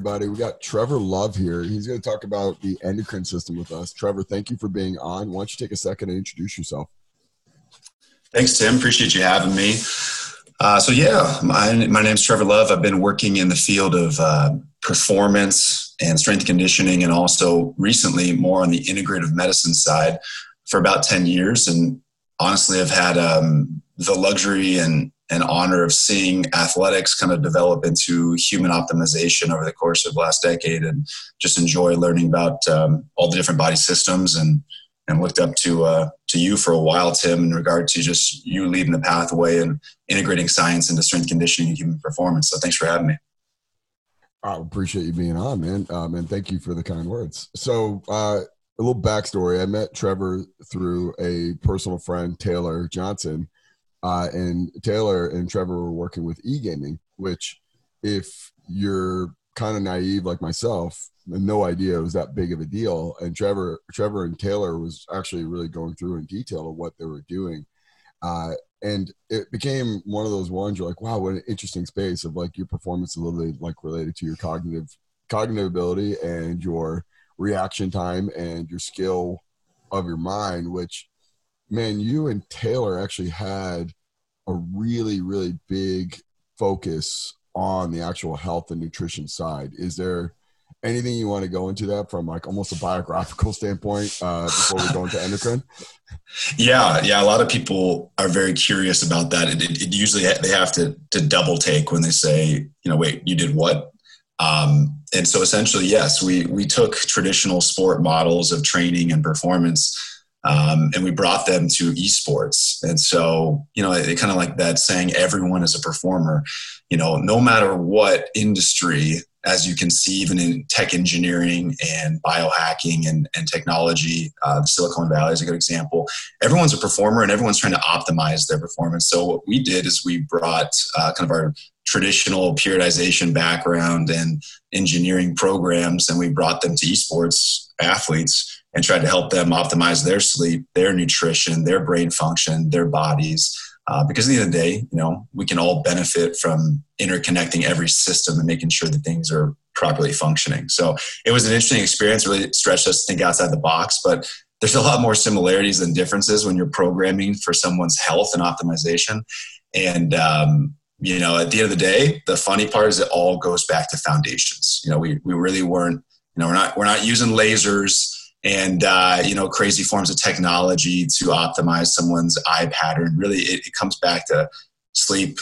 Everybody, we got Trevor Love here. He's going to talk about the endocrine system with us. Trevor, thank you for being on. Why don't you take a second and introduce yourself? Thanks, Tim. Appreciate you having me. Uh, so, yeah, my, my name's Trevor Love. I've been working in the field of uh, performance and strength conditioning, and also recently more on the integrative medicine side for about 10 years. And honestly, I've had um, the luxury and and honor of seeing athletics kind of develop into human optimization over the course of the last decade and just enjoy learning about um, all the different body systems and and looked up to uh, to you for a while tim in regard to just you leading the pathway and integrating science into strength conditioning and human performance so thanks for having me I appreciate you being on, man. Um, and thank you for the kind words. So, uh, a little backstory. I met Trevor through a personal friend, Taylor Johnson, uh, and Taylor and Trevor were working with e-gaming, which if you're kind of naive like myself, no idea it was that big of a deal. And Trevor, Trevor and Taylor was actually really going through in detail of what they were doing. Uh, and it became one of those ones you're like, wow, what an interesting space of like your performance little bit like related to your cognitive cognitive ability and your reaction time and your skill of your mind, which man, you and Taylor actually had a really, really big focus on the actual health and nutrition side. Is there anything you want to go into that from like almost a biographical standpoint uh, before we go into endocrine? Yeah, yeah. A lot of people are very curious about that. It, it, it usually ha- they have to to double take when they say, you know, wait, you did what? Um, and so essentially, yes, we we took traditional sport models of training and performance um, and we brought them to esports. And so, you know, it, it kind of like that saying, everyone is a performer. You know, no matter what industry, as you can see, even in tech engineering and biohacking and, and technology, uh, Silicon Valley is a good example. Everyone's a performer and everyone's trying to optimize their performance. So, what we did is we brought uh, kind of our traditional periodization background and engineering programs and we brought them to esports athletes and tried to help them optimize their sleep, their nutrition, their brain function, their bodies. Uh, because at the end of the day, you know, we can all benefit from interconnecting every system and making sure that things are properly functioning. So it was an interesting experience, really stretched us to think outside the box, but there's a lot more similarities than differences when you're programming for someone's health and optimization. And, um, you know, at the end of the day, the funny part is it all goes back to foundations. You know, we, we really weren't, you know, we're not, we're not using lasers and uh, you know crazy forms of technology to optimize someone's eye pattern really it, it, comes back to sleep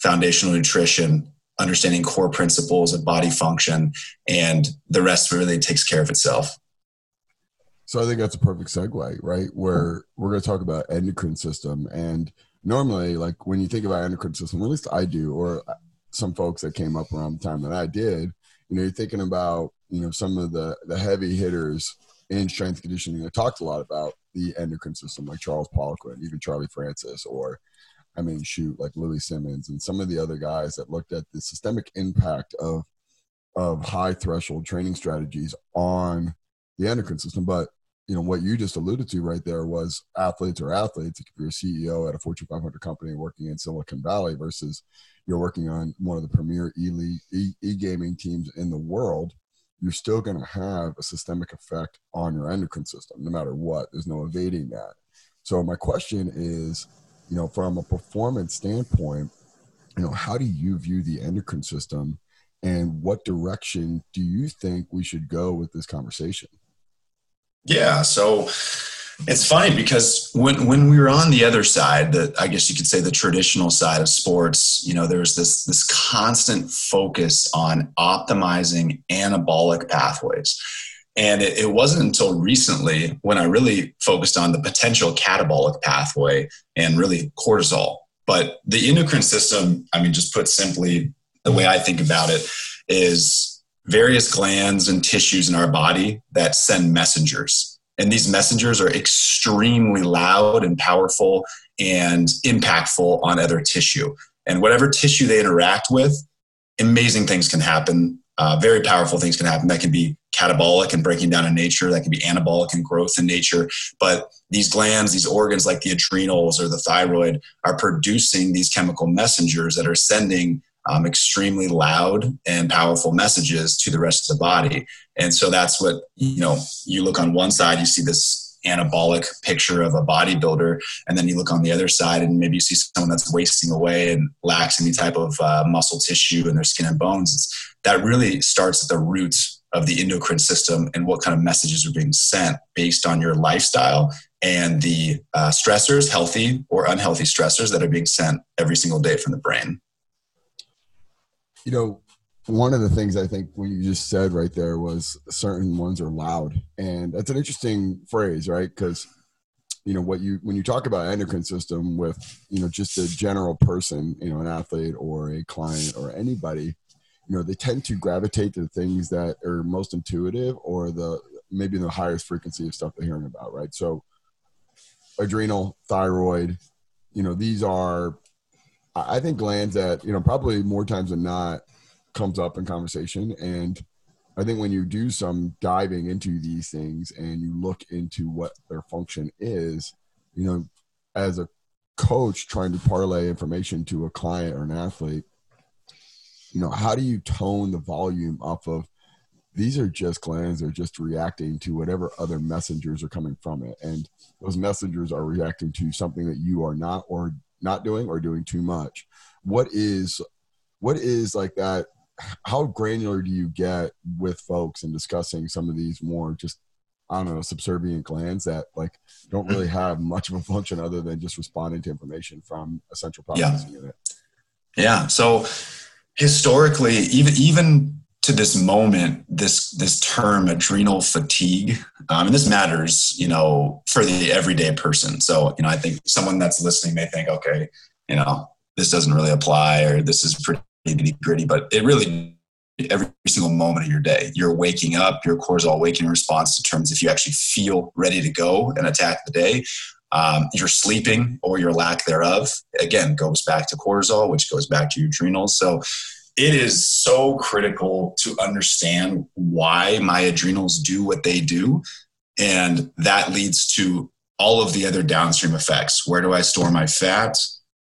foundational nutrition understanding core principles of body function and the rest really takes care of itself. So i think that's a perfect segue right? Where we're going to talk about endocrine system and normally like when you think about endocrine system at least i do or some folks that came up around the time that i did you know you're thinking about you know some of the the heavy hitters in strength conditioning that talked a lot about the endocrine system, like Charles Poliquin, even Charlie Francis, or I mean, shoot, like Louie Simmons and some of the other guys that looked at the systemic impact of of high threshold training strategies on the endocrine system. But you know what you just alluded to right there was athletes or athletes. If you're a CEO at a Fortune 500 company working in Silicon Valley versus you're working on one of the premier e-, e-gaming teams in the world, you're still going to have a systemic effect on your endocrine system, no matter what. There's no evading that. So my question is, you know, from a performance standpoint, you know, how do you view the endocrine system, and what direction do you think we should go with this conversation? Yeah. So it's funny because when when we were on the other side, that I guess you could say the traditional side of sports, you know, there was this this constant focus on optimizing anabolic pathways. And it, it, wasn't until recently when I really focused on the potential catabolic pathway and really cortisol. But the endocrine system, I mean, just put simply, the way I think about it is various glands and tissues in our body that send messengers and these messengers are extremely loud and powerful and impactful on other tissue. And whatever tissue they interact with, amazing things can happen. Uh, very powerful things can happen. That can be catabolic and breaking down in nature. That can be anabolic and growth in nature. But these glands, these organs like the adrenals or the thyroid, are producing these chemical messengers that are sending um, extremely loud and powerful messages to the rest of the body. And so that's what, you know, you look on one side, you see this anabolic picture of a bodybuilder and then you look on the other side and maybe you see someone that's wasting away and lacks any type of uh, muscle tissue in their skin and bones it's, that really starts at the root of the endocrine system and what kind of messages are being sent based on your lifestyle and the uh, stressors healthy or unhealthy stressors that are being sent every single day from the brain you know one of the things I think what you just said right there was certain ones are loud, and that's an interesting phrase, right? Because you know what you when you talk about endocrine system with you know just a general person, you know, an athlete or a client or anybody, you know, they tend to gravitate to the things that are most intuitive or the maybe the highest frequency of stuff they're hearing about, right? So, adrenal, thyroid, you know, these are I think glands that you know probably more times than not comes up in conversation. And i think when you do some diving into these things and you look into what their function is you know as a coach trying to parlay information to a client or an athlete you know how do you tone the volume off of these are just glands they're just reacting to whatever other messengers are coming from it. And those messengers are reacting to something that you are not or not doing or doing too much what is what is like that how granular do you get with folks in discussing some of these more just I don't know subservient glands that like don't really mm-hmm. have much of a function other than just responding to information from a central processing yeah. unit. Yeah. So historically, even even to this moment, this this term adrenal fatigue, um, and this matters, you know, for the everyday person. So you know, I think someone that's listening may think, okay, you know, this doesn't really apply, or this is pretty nitty gritty, but it really every single moment of your day. You're waking up, your cortisol waking response determines if you actually feel ready to go and attack the day. Um, you're sleeping or your lack thereof, again, goes back to cortisol, which goes back to your adrenals. So it is so critical to understand why my adrenals do what they do. And that leads to all of the other downstream effects. Where do I store my fat?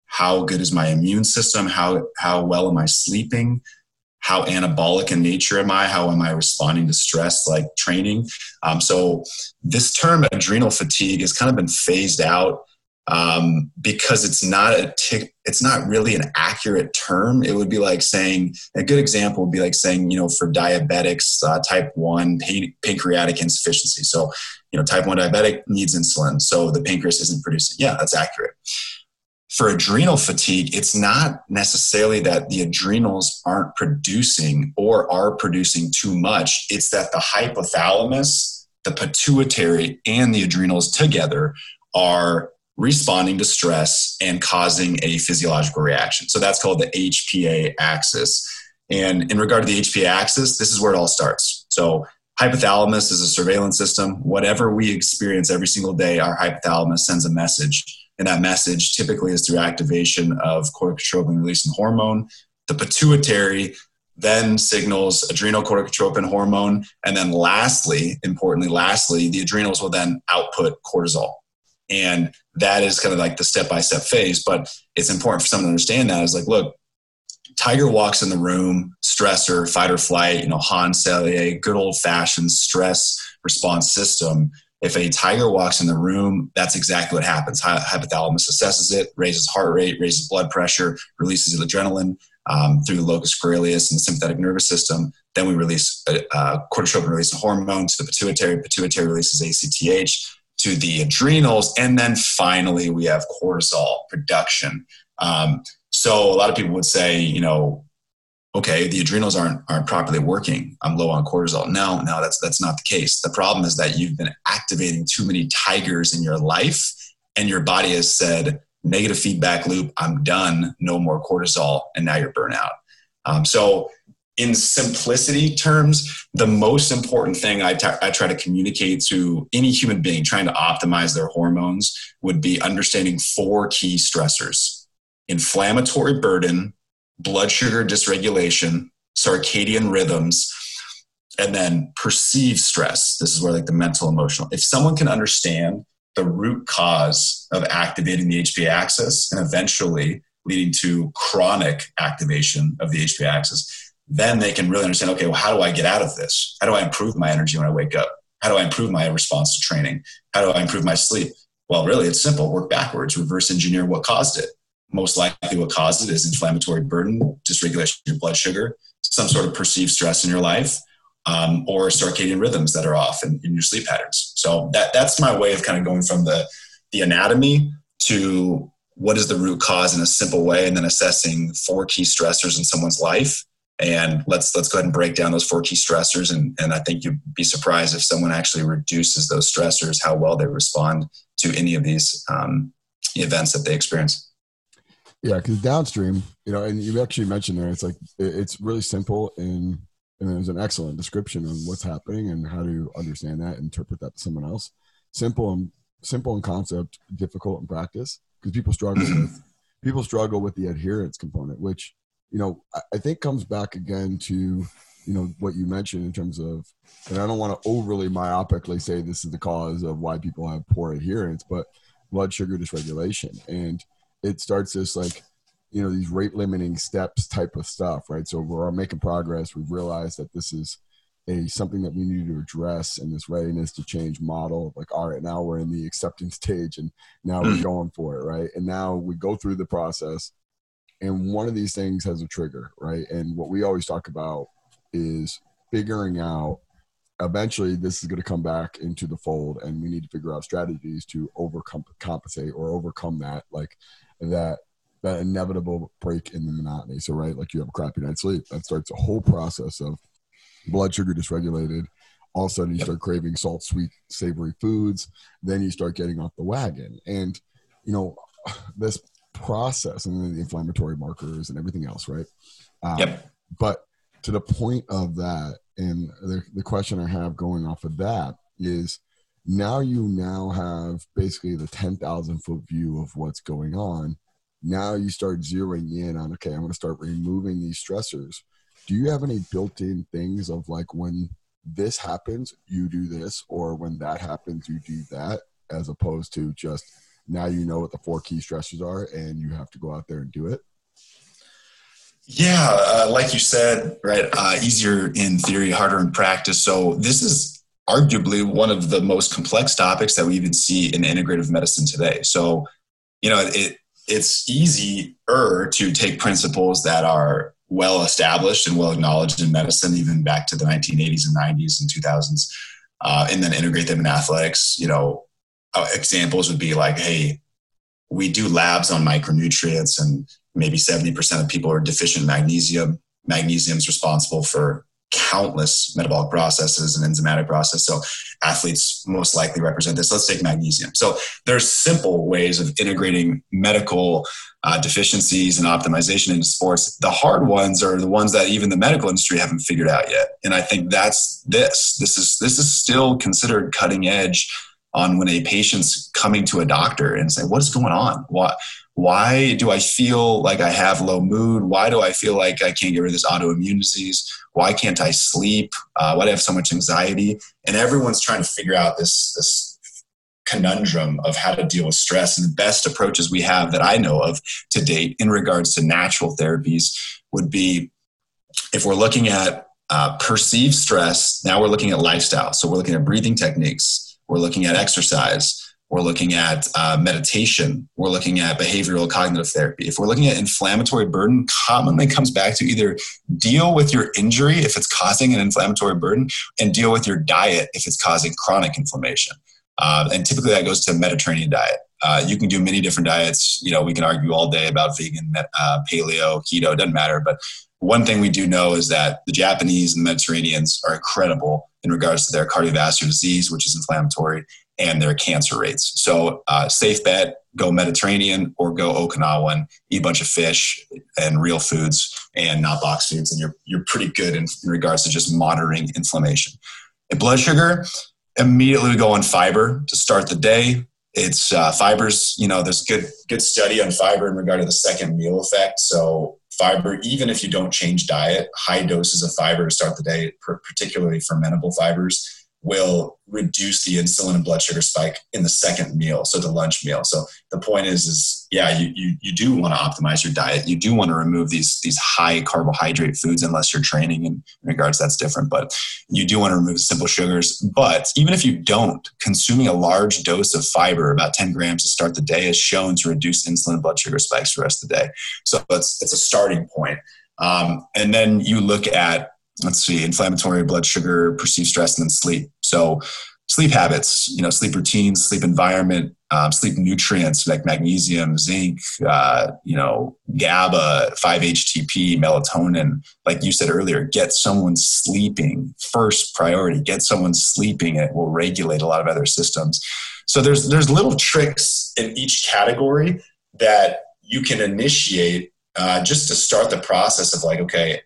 how good is my immune system how how well am i sleeping how anabolic in nature am i how am i responding to stress like training um, so this term adrenal fatigue has kind of been phased out um, because it's not a tick, it's not really an accurate term. It would be like saying a good example would be like saying you know for diabetics uh, type one pan- pancreatic insufficiency. So you know type one diabetic needs insulin, so the pancreas isn't producing. Yeah, that's accurate for adrenal fatigue, it's not necessarily that the adrenals aren't producing or are producing too much. It's that the hypothalamus, the pituitary, and the adrenals together are responding to stress and causing a physiological reaction. So that's called the HPA axis. And in regard to the HPA axis, this is where it all starts. So hypothalamus is a surveillance system. Whatever we experience every single day, our hypothalamus sends a message and that message typically is through activation of corticotropin releasing hormone. The pituitary then signals adrenal corticotropin hormone. And then lastly, importantly, lastly, the adrenals will then output cortisol. And that is kind of like the step by step phase. But it's important for someone to understand that is like, look, Tiger walks in the room, stressor, fight or flight, you know, Hans Selye, good old fashioned stress response system if a tiger walks in the room, that's exactly what happens. Hypothalamus assesses it, raises heart rate, raises blood pressure, releases adrenaline um, through the locus coeruleus and the sympathetic nervous system. Then we release a, a corticotropin releasing hormone to the pituitary. Pituitary releases ACTH to the adrenals, and then finally we have cortisol production. Um, so a lot of people would say, you know, okay, the adrenals aren't aren't properly working. I'm low on cortisol. No, no, that's that's not the case. The problem is that you've been activating too many tigers in your life, and your body has said negative feedback loop. I'm done. No more cortisol, and now you're burnout. Um, so. In simplicity terms, the most important thing I, t- I try to communicate to any human being trying to optimize their hormones would be understanding four key stressors inflammatory burden, blood sugar dysregulation, circadian rhythms, and then perceived stress. This is where like the mental emotional. If someone can understand the root cause of activating the HPA axis and eventually leading to chronic activation of the HPA axis, then they can really understand okay, well, how do I get out of this? How do I improve my energy when I wake up? How do I improve my response to training? How do I improve my sleep? Well, really, it's simple work backwards, reverse engineer what caused it. Most likely, what caused it is inflammatory burden, dysregulation of your blood sugar, some sort of perceived stress in your life, um, or circadian rhythms that are off in, in your sleep patterns. So that that's my way of kind of going from the the anatomy to what is the root cause in a simple way, and then assessing four key stressors in someone's life. And let's let's go ahead and break down those four key stressors. And, and I think you'd be surprised if someone actually reduces those stressors, how well they respond to any of these um, events that they experience. Yeah, because downstream, you know, and you actually mentioned there, it's like it's really simple and and there's an excellent description on what's happening and how to understand that, interpret that to someone else. Simple and simple in concept, difficult in practice because people struggle with people struggle with the adherence component, which you know I think comes back again to you know what you mentioned in terms of, and I don't want to overly myopically say this is the cause of why people have poor adherence, but blood sugar dysregulation, and it starts this like you know these rate limiting steps type of stuff, right? So we're making progress. We've realized that this is a something that we need to address in this readiness to change model like all right now we're in the acceptance stage and now we're mm. going for it right and now we go through the process and one of these things has a trigger right and what we always talk about is figuring out eventually this is going to come back into the fold and we need to figure out strategies to overcome compensate or overcome that like that that inevitable break in the monotony so right like you have a crappy night's sleep that starts a whole process of blood sugar dysregulated. All of a sudden, you start craving salt, sweet, savory foods. Then you start getting off the wagon. And, you know, this process and the inflammatory markers and everything else, right? Um, yep. But to the point of that, and the, the question I have going off of that is now you now have basically the 10,000 foot view of what's going on. Now you start zeroing in on, okay, I'm going to start removing these stressors do you have any built-in things of like when this happens you do this or when that happens you do that as opposed to just now you know what the four key stressors are and you have to go out there and do it yeah uh, like you said right uh, easier in theory harder in practice so this is arguably one of the most complex topics that we even see in integrative medicine today so you know it it's easier to take principles that are well established and well acknowledged in medicine, even back to the 1980s and 90s and 2000s, uh, and then integrate them in athletics. You know, uh, examples would be like, hey, we do labs on micronutrients, and maybe 70% of people are deficient in magnesium. Magnesium is responsible for countless metabolic processes and enzymatic process. So athletes most likely represent this. Let's take magnesium. So there's simple ways of integrating medical uh, deficiencies and optimization into sports. The hard ones are the ones that even the medical industry haven't figured out yet. And I think that's this. This is this is still considered cutting edge on when a patient's coming to a doctor and say, "What's going on? Why why do I feel like I have low mood? Why do I feel like I can't get rid of this autoimmune disease? Why can't I sleep? Uh, why do I have so much anxiety?" And everyone's trying to figure out this this conundrum of how to deal with stress. And the best approaches we have that I know of to date in regards to natural therapies would be if we're looking at uh, perceived stress, now we're looking at lifestyle. So we're looking at breathing techniques, we're looking at exercise, we're looking at uh, meditation, we're looking at behavioral cognitive therapy. If we're looking at inflammatory burden, commonly comes back to either deal with your injury if it's causing an inflammatory burden and deal with your diet if it's causing chronic inflammation. Uh, and typically that goes to Mediterranean diet. Uh, you can do many different diets. You know, we can argue all day about vegan, uh, paleo, keto, doesn't matter. But one thing we do know is that the Japanese and the Mediterraneans are incredible in regards to their cardiovascular disease, which is inflammatory, and their cancer rates. So, uh, safe bet go Mediterranean or go Okinawan, eat a bunch of fish and real foods and not box foods, and you're, you're pretty good in, in regards to just monitoring inflammation. And blood sugar, immediately we go on fiber to start the day. It's uh, fibers, you know, there's good good study on fiber in regard to the second meal effect. So fiber, even if you don't change diet, high doses of fiber to start the day, particularly fermentable fibers, will reduce the insulin and blood sugar spike in the second meal, so the lunch meal. So the point is, is yeah, you you, you do want to optimize your diet. You do want to remove these these high carbohydrate foods unless you're training. In regards, that's different, but you do want to remove simple sugars. But even if you don't, consuming a large dose of fiber, about 10 grams to start the day, is shown to reduce insulin and blood sugar spikes for the rest of the day. So it's it's a starting point. Um, and then you look at let's see, inflammatory blood sugar, perceived stress, and then sleep. So sleep habits, you know, sleep routines, sleep environment, um, sleep nutrients like magnesium, zinc, uh, you know, GABA, 5-HTP, melatonin. Like you said earlier, get someone sleeping first priority. Get someone sleeping, it will regulate a lot of other systems. So there's there's little tricks in each category that you can initiate uh, just to start the process of like, okay,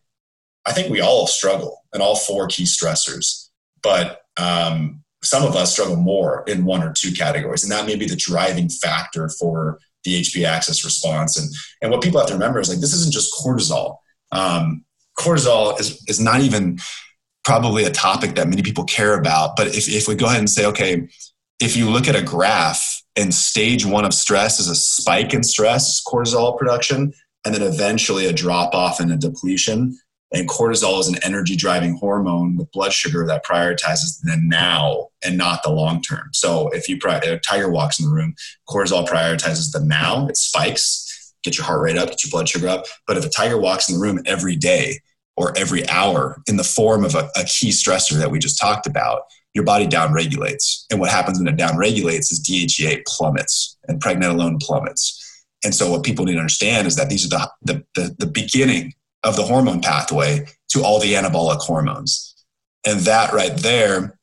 I think we all struggle in all four key stressors, but um, some of us struggle more in one or two categories, and that may be the driving factor for the HPA axis response. And and what people have to remember is like this isn't just cortisol. Um, cortisol is is not even probably a topic that many people care about. But if if we go ahead and say, okay, if you look at a graph and stage one of stress is a spike in stress cortisol production, and then eventually a drop off and a depletion and cortisol is an energy driving hormone with blood sugar that prioritizes the now and not the long term. So if you a tiger walks in the room, cortisol prioritizes the now, it spikes, get your heart rate up, get your blood sugar up. But if a tiger walks in the room every day or every hour in the form of a, a key stressor that we just talked about, your body down regulates. And what happens when it down regulates is DHEA plummets and pregnenolone plummets. And so what people need to understand is that these are the, the, the, the beginning of the hormone pathway to all the anabolic hormones. And that right there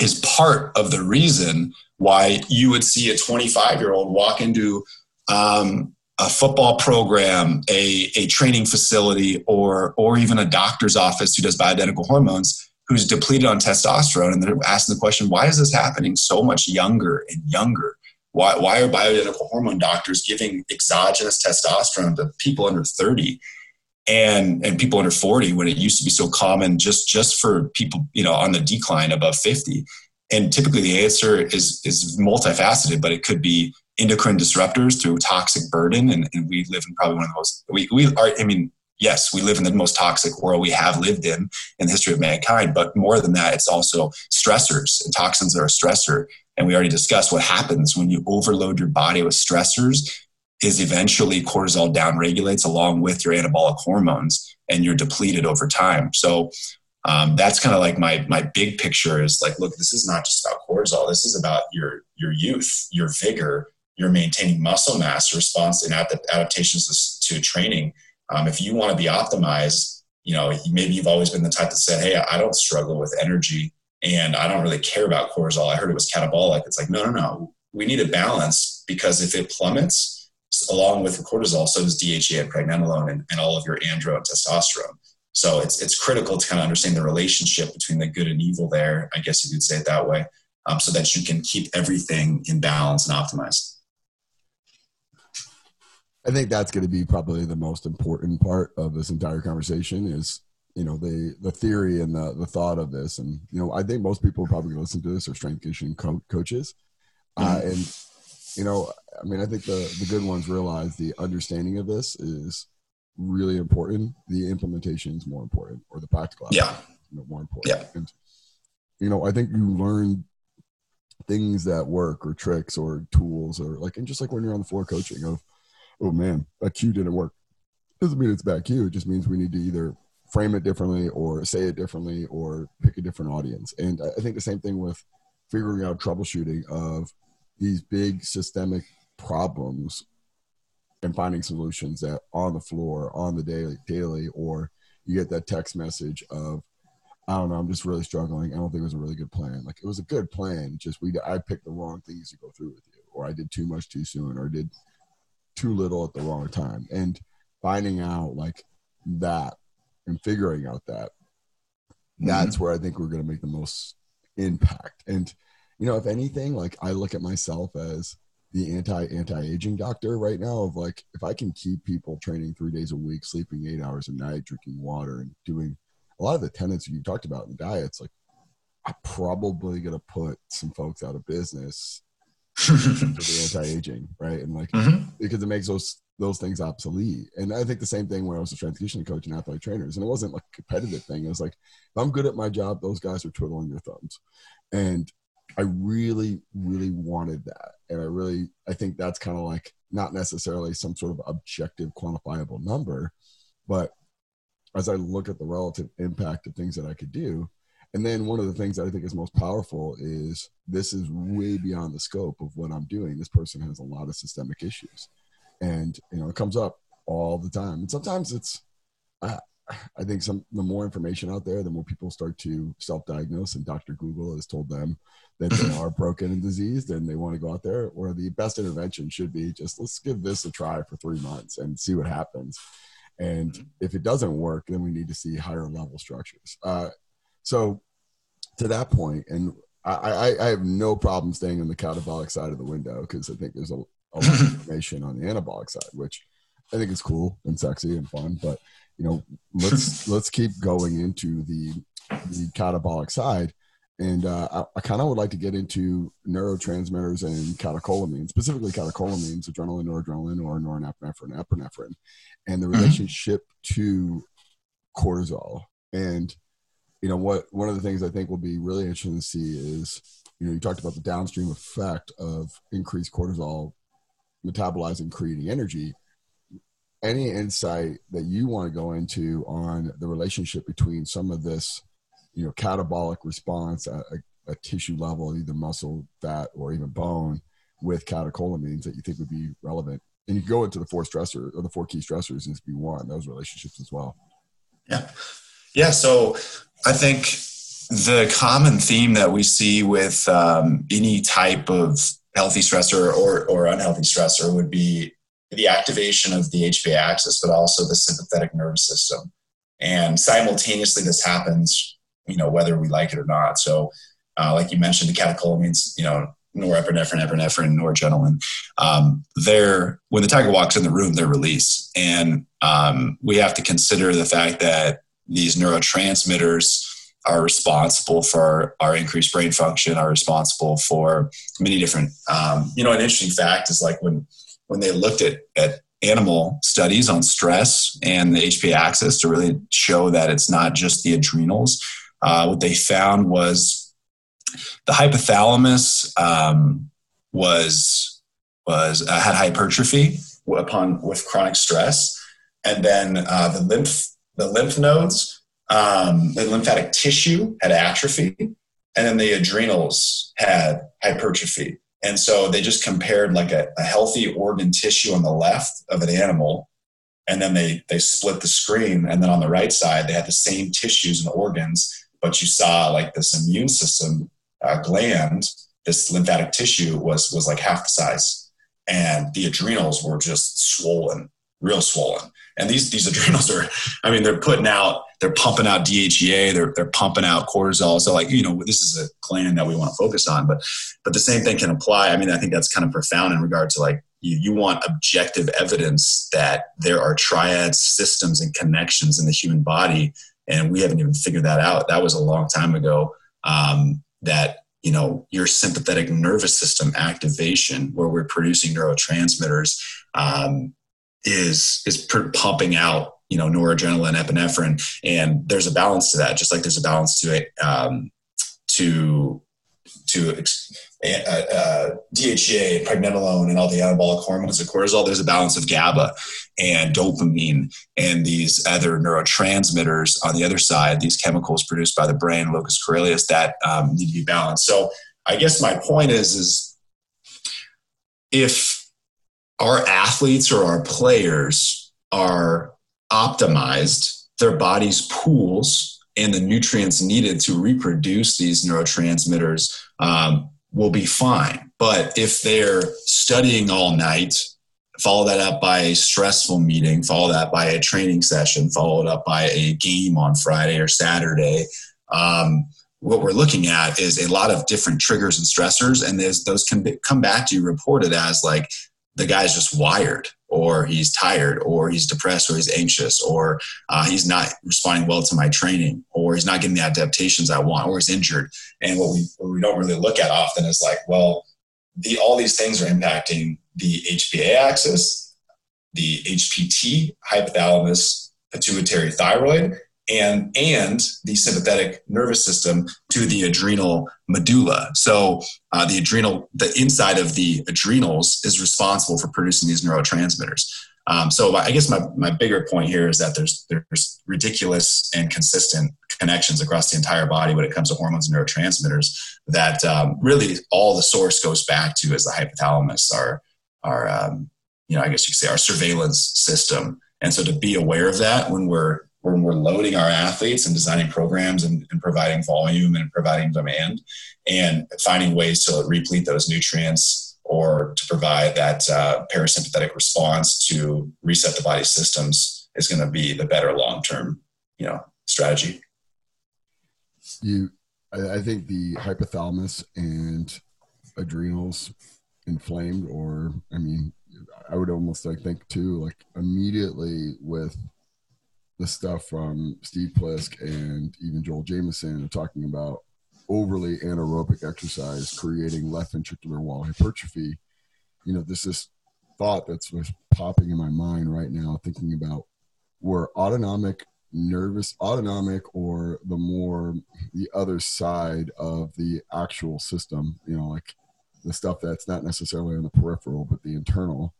is part of the reason why you would see a 25 year old walk into um, a football program, a, a training facility, or, or even a doctor's office who does bioidentical hormones who's depleted on testosterone. And they're asking the question, why is this happening so much younger and younger? Why, why are bioidentical hormone doctors giving exogenous testosterone to people under 30? And and people under 40 when it used to be so common just just for people you know on the decline above 50 and typically the answer is is multifaceted but it could be endocrine disruptors through toxic burden and, and we live in probably one of the most we, we are i mean yes we live in the most toxic world we have lived in in the history of mankind but more than that it's also stressors and toxins are a stressor. And we already discussed what happens when you overload your body with stressors is eventually cortisol downregulates along with your anabolic hormones and you're depleted over time. So um, that's kind of like my my big picture is like, look, this is not just about cortisol. This is about your your youth, your vigor, your maintaining muscle mass response and adaptations to training. Um, if you want to be optimized, you know, maybe you've always been the type that said, hey, I don't struggle with energy and I don't really care about cortisol. I heard it was catabolic. It's like, no, no, no. We need a balance because if it plummets, along with cortisol, so does DHEA and pregnenolone and, and all of your andro and testosterone. So it's it's critical to kind of understand the relationship between the good and evil there. I guess you could say it that way, um, so that you can keep everything in balance and optimized. I think that's going to be probably the most important part of this entire conversation is you know the the theory and the the thought of this, and you know I think most people probably listen to this are strength conditioning co- coaches, uh, mm-hmm. and you know, I mean, I think the the good ones realize the understanding of this is really important. The implementation is more important, or the practical yeah, more important. Yeah. And, you know, I think you learn things that work, or tricks, or tools, or like, and just like when you're on the floor coaching, of, oh man, that cue didn't work. Doesn't mean it's bad cue. It just means we need to either frame it differently, or say it differently, or pick a different audience. And I think the same thing with figuring out troubleshooting of these big systemic problems and finding solutions that on the floor on the daily daily or you get that text message of I don't know, I'm just really struggling. I don't think it was a really good plan. Like it was a good plan, just we I picked the wrong things to go through with you, or I did too much too soon, or did too little at the wrong time. And finding out like that and figuring out that, mm-hmm. that's where I think we're gonna make the most impact. And you know, if anything, like I look at myself as the anti anti aging doctor right now of like if I can keep people training three days a week, sleeping eight hours a night, drinking water, and doing a lot of the tenets you talked about in diets, like I'm probably gonna put some folks out of business for the anti-aging, right? And like mm-hmm. because it makes those those things obsolete. And I think the same thing when I was a strength conditioning coach and athletic trainers. And it wasn't like a competitive thing. It was like, if I'm good at my job, those guys are twiddling their thumbs. And I really, really wanted that. And I really, I think that's kind of like not necessarily some sort of objective, quantifiable number, but as I look at the relative impact of things that I could do, and then one of the things that I think is most powerful is this is way beyond the scope of what I'm doing. This person has a lot of systemic issues, and you know it comes up all the time. And sometimes it's, I think some the more information out there, the more people start to self-diagnose, and Dr. Google has told them that they are broken and diseased, and they want to go out there. Or the best intervention should be just let's give this a try for three months and see what happens. And mm-hmm. if it doesn't work, then we need to see higher level structures. Uh, so to that point, and I, I, I, have no problem staying on the catabolic side of the window because I think there's a, a lot of information on the anabolic side, which I think is cool and sexy and fun. But you know, let's let's keep going into the the catabolic side. And uh, I, I kind of would like to get into neurotransmitters and catecholamines, specifically catecholamines, adrenaline, noradrenaline, or norepinephrine, epinephrine, and the mm-hmm. relationship mm-hmm. to cortisol. And you know what one of the things i think will be really interesting to see is you know you talked about the downstream effect of increased cortisol metabolizing creating energy any insight that you want to go into on the relationship between some of this you know catabolic response at a, a tissue level either muscle fat or even bone with catecholamines that you think would be relevant? And you go into the four stressor or the four key stressors as be one those relationships as well. Yeah. Yeah so I think the common theme that we see with um, any type of healthy stressor or, or unhealthy stressor would be the activation of the HPA axis, but also the sympathetic nervous system. And simultaneously, this happens, you know, whether we like it or not. So, uh, like you mentioned, the catecholamines, you know, norepinephrine, epinephrine, noradrenaline. Um, they're when the tiger walks in the room, they're released, and um, we have to consider the fact that these neurotransmitters are responsible for our increased brain function, are responsible for many different. Um, you know, an interesting fact is like when when they looked at at animal studies on stress and the HPA axis to really show that it's not just the adrenals. Uh, what they found was the hypothalamus um, was was uh, had hypertrophy upon with chronic stress, and then uh, the lymph the lymph nodes, um, the lymphatic tissue had atrophy, and then the adrenals had hypertrophy. And so they just compared like a, a healthy organ tissue on the left of an animal, and then they they split the screen, and then on the right side they had the same tissues and organs, but you saw like this immune system uh, gland, this lymphatic tissue was was like half the size, and the adrenals were just swollen, real swollen. And these these adrenals are i mean they're putting out they're pumping out dhea they're, they're pumping out cortisol. So like you know this is a gland that we want to focus on but but the same thing can apply. I mean i think that's kind of profound in regard to like you, you want objective evidence that there are triad systems and connections in the human body and we haven't even figured that out. That was a long time ago um, that you know your sympathetic nervous system activation where we're producing neurotransmitters um, is is pumping out you know noradrenaline, epinephrine, and there's a balance to that. Just like there's a balance to it um, to to uh, uh, DHEA, pregnenolone, and all the anabolic hormones of cortisol. There's a balance of GABA and dopamine and these other neurotransmitters on the other side. These chemicals produced by the brain, locus coeruleus, that um, need to be balanced. So I guess my point is is if our athletes or our players are optimized, their body's pools and the nutrients needed to reproduce these neurotransmitters um, will be fine. But if they're studying all night, follow that up by a stressful meeting, follow that by a training session, followed up by a game on Friday or Saturday. Um, what we're looking at is a lot of different triggers and stressors, and those can be, come back to you reported as like the guy's just wired or he's tired, or he's depressed, or he's anxious, or uh, he's not responding well to my training, or he's not getting the adaptations I want, or he's injured. And what we, what we don't really look at often is like, well, the, all these things are impacting the HPA axis, the HPT, hypothalamus, pituitary thyroid, and and the sympathetic nervous system to the adrenal medulla. So uh, the adrenal, the inside of the adrenals is responsible for producing these neurotransmitters. Um, so I guess my, my bigger point here is that there's there's ridiculous and consistent connections across the entire body when it comes to hormones and neurotransmitters. That um, really all the source goes back to is the hypothalamus, our our um, you know I guess you could say our surveillance system. And so to be aware of that when we're when we're loading our athletes and designing programs and, and, providing volume and providing demand and finding ways to replete those nutrients or to provide that uh, parasympathetic response to reset the body systems is going to be the better long-term you know strategy. You i think the hypothalamus and adrenals inflamed or i mean i would almost like think too like immediately with the stuff from Steve Plisk and even Joel Jamieson are talking about overly anaerobic exercise creating left ventricular wall hypertrophy. You know, this is thought that's popping in my mind right now, thinking about where autonomic nervous autonomic or the more the other side of the actual system you know like the stuff that's not necessarily on the peripheral but the internal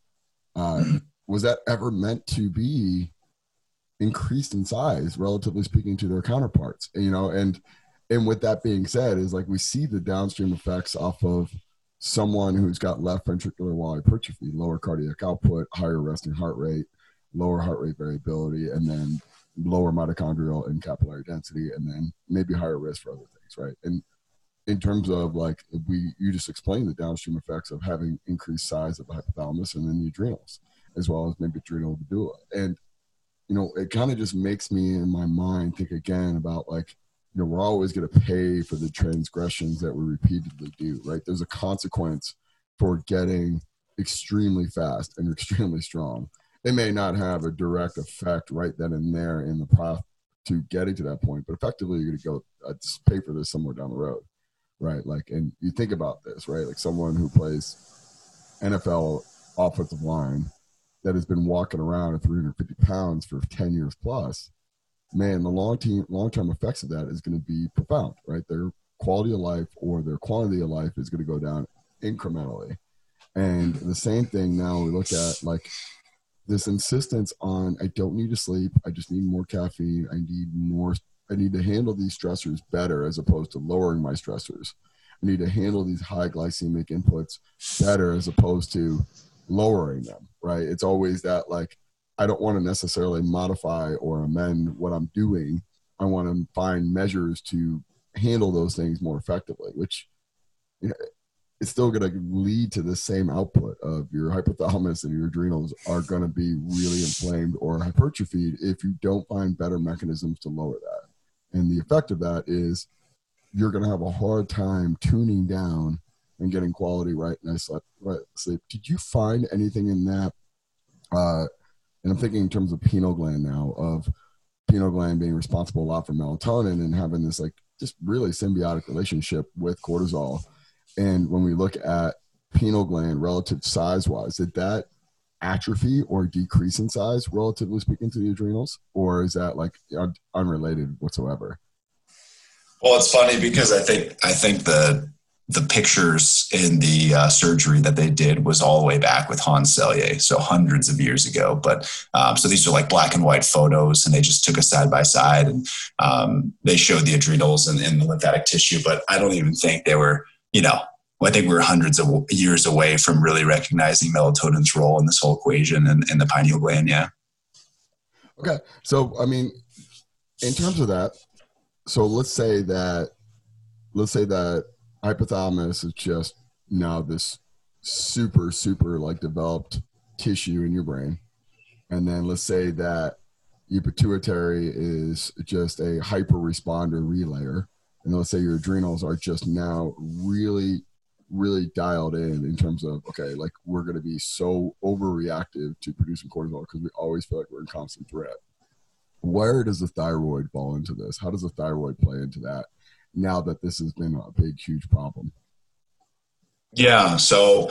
uh, was that ever meant to be increased in size, relatively speaking, to their counterparts. You know, and and with that being said, is like we see the downstream effects off of someone who's got left ventricular wall hypertrophy, lower cardiac output, higher resting heart rate, lower heart rate variability, and then lower mitochondrial and capillary density, and then maybe higher risk for other things, right? And in terms of like we you just explained the downstream effects of having increased size of the hypothalamus and then the adrenals, as well as maybe adrenal medulla. And you know, it kind of just makes me in my mind think again about like, you know, we're always going to pay for the transgressions that we repeatedly do, right? There's a consequence for getting extremely fast and extremely strong. It may not have a direct effect right then and there in the path to getting to that point, but effectively you're going to go uh, pay for this somewhere down the road, right? Like, and you think about this, right? Like someone who plays NFL offensive line that has been walking around at 350 pounds for 10 years plus, man, the long term long term effects of that is going to be profound, right? Their quality of life or their quantity of life is going to go down incrementally. And the same thing now we look at like this insistence on I don't need to sleep, I just need more caffeine, I need more I need to handle these stressors better as opposed to lowering my stressors. I need to handle these high glycemic inputs better as opposed to lowering them, right? It's always that like, I don't want to necessarily modify or amend what I'm doing. I want to find measures to handle those things more effectively, which you know, it's still going to lead to the same output of your hypothalamus and your adrenals are going to be really inflamed or hypertrophied if you don't find better mechanisms to lower that. And the effect of that is you're going to have a hard time tuning down and getting quality right and I slept right sleep. Did you find anything in that? Uh, and I'm thinking in terms of pineal gland now of pineal gland being responsible a lot for melatonin and having this like just really symbiotic relationship with cortisol. And when we look at pineal gland relative size wise, did that atrophy or decrease in size relatively speaking to the adrenals, or is that like unrelated whatsoever? Well, it's funny because I think I think the the pictures in the uh, surgery that they did was all the way back with Hans Selye, so hundreds of years ago. But um, so these are like black and white photos, and they just took us side by side, and um, they showed the adrenals and, and, the lymphatic tissue. But I don't even think they were, you know, I think we are hundreds of years away from really recognizing melatonin's role in this whole equation and, and the pineal gland. Yeah. Okay, so I mean, in terms of that, so let's say that, let's say that hypothalamus is just now this super super like developed tissue in your brain and then let's say that your pituitary is just a hyper responder relayer and let's say your adrenals are just now really really dialed in in terms of okay, like we're going to be so overreactive to producing cortisol because we always feel like we're in constant threat. Where does the thyroid fall into this? How does the thyroid play into that? Now that this has been a big, huge problem. Yeah. So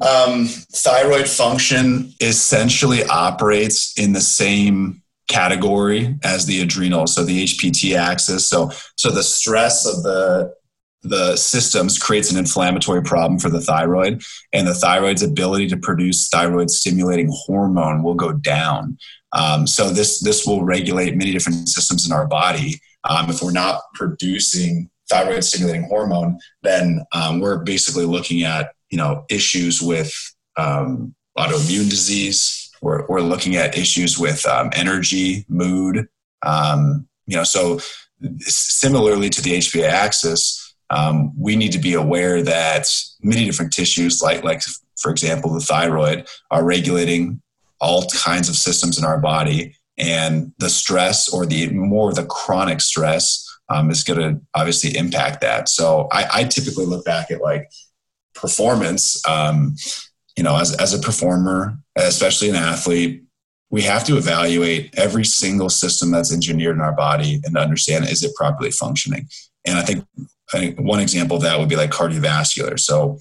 um, thyroid function essentially operates in the same category as the adrenal, so the HPT axis. So, so the stress of the the systems creates an inflammatory problem for the thyroid, and the thyroid's ability to produce thyroid stimulating hormone will go down. Um, so this this will regulate many different systems in our body. Um, if we're not producing thyroid stimulating hormone, then um, we're basically looking at you know issues with um, autoimmune disease. We're, we're looking at issues with um, energy, mood. Um, you know, so similarly to the HPA axis, um, we need to be aware that many different tissues, like like for example the thyroid, are regulating all kinds of systems in our body, and the stress or the more the chronic stress um, is going to obviously impact that. So I, I, typically look back at like performance. Um, you know, as as a performer, especially an athlete, we have to evaluate every single system that's engineered in our body and understand is it properly functioning. And I think, I think one example of that would be like cardiovascular. So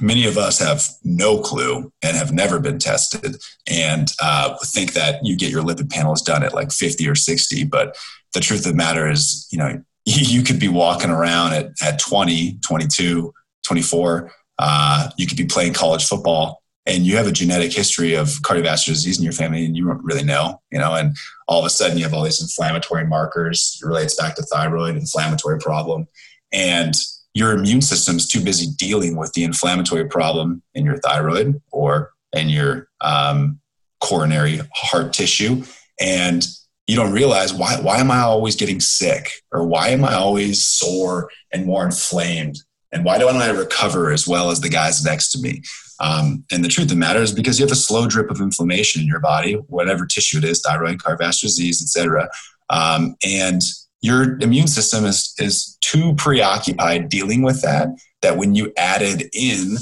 many of us have no clue and have never been tested and uh, think that you get your lipid panels done at like 50 or 60 but the truth of the matter is you know you could be walking around at, at 20 22 24 uh, you could be playing college football and you have a genetic history of cardiovascular disease in your family and you don't really know you know and all of a sudden you have all these inflammatory markers it relates back to thyroid inflammatory problem and your immune system's too busy dealing with the inflammatory problem in your thyroid or in your um, coronary heart tissue. And you don't realize why why am i always getting sick or why am i always sore and more inflamed? And why don't i recover as well as the guys next to me? Um, and the truth of the matter is because you have a slow drip of inflammation in your body whatever tissue it is thyroid cardiovascular disease etc um, and your immune system is is too preoccupied dealing with that that when you added in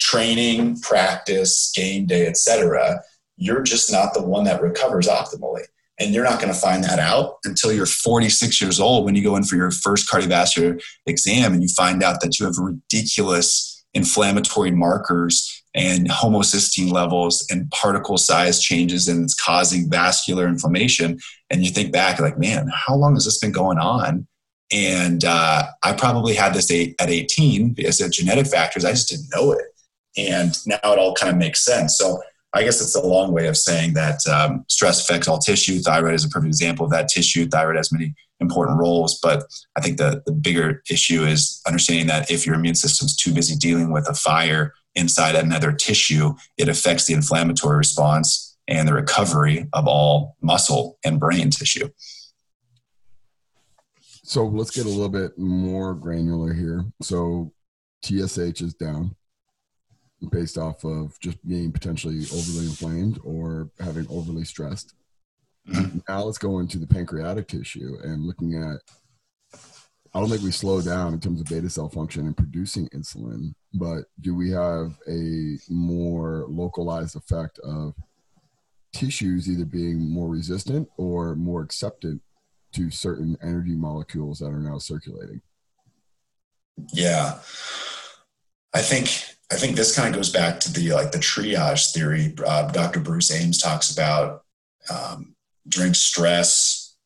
training practice game day etc you're just not the one that recovers optimally. And you're not going to find that out until you're 46 years old when you go in for your first cardiovascular exam and you find out that you have ridiculous inflammatory markers and homocysteine levels and particle size changes and it's causing vascular inflammation. And you think back like man how long has this been going on? And uh, i probably had this at 18 because of genetic factors. I just didn't know it. And now it all kind of makes sense. So i guess it's a long way of saying that um, stress affects all tissue. Thyroid is a perfect example of that tissue. Thyroid has many important roles but i think the, the bigger issue is understanding that if your immune system's too busy dealing with a fire inside another tissue, it affects the inflammatory response and the recovery of all muscle and brain tissue. So let's get a little bit more granular here. So TSH is down based off of just being potentially overly inflamed or having overly stressed. Mm-hmm. Now let's go into the pancreatic tissue and looking at I don't think we slow down in terms of beta cell function and producing insulin, but do we have a more localized effect of tissues either being more resistant or more acceptant to certain energy molecules that are now circulating? Yeah. I think I think this kind of goes back to the like the triage theory. Uh, Dr. Bruce Ames talks about um, during stress,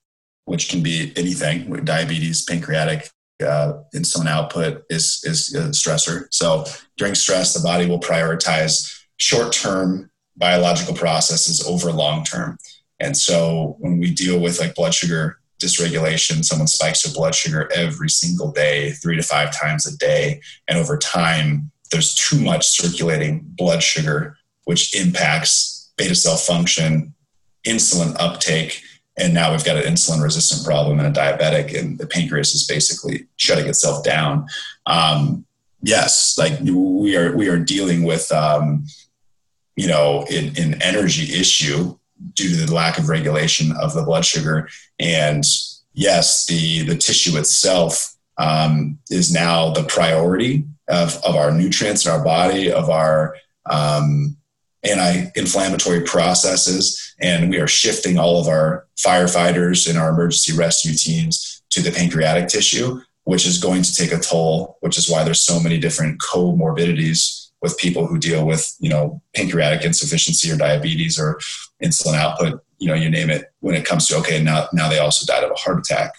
which can be anything. With diabetes, pancreatic uh, insulin output is is a stressor. So during stress, the body will prioritize short term biological processes over long term. And so when we deal with like blood sugar dysregulation, someone spikes their blood sugar every single day, three to five times a day, and over time there's too much circulating blood sugar, which impacts beta cell function, insulin uptake, and now we've got an insulin resistant problem and a diabetic and the pancreas is basically shutting itself down. Um, yes like we are we are dealing with um, you know an, an energy issue due to the lack of regulation of the blood sugar. And yes the the tissue itself um, is now the priority of, of our nutrients in our body, of our um, anti-inflammatory processes, and we are shifting all of our firefighters and our emergency rescue teams to the pancreatic tissue, which is going to take a toll. Which is why there's so many different comorbidities with people who deal with, you know, pancreatic insufficiency or diabetes or insulin output. You know, you name it. When it comes to okay, now now they also died of a heart attack.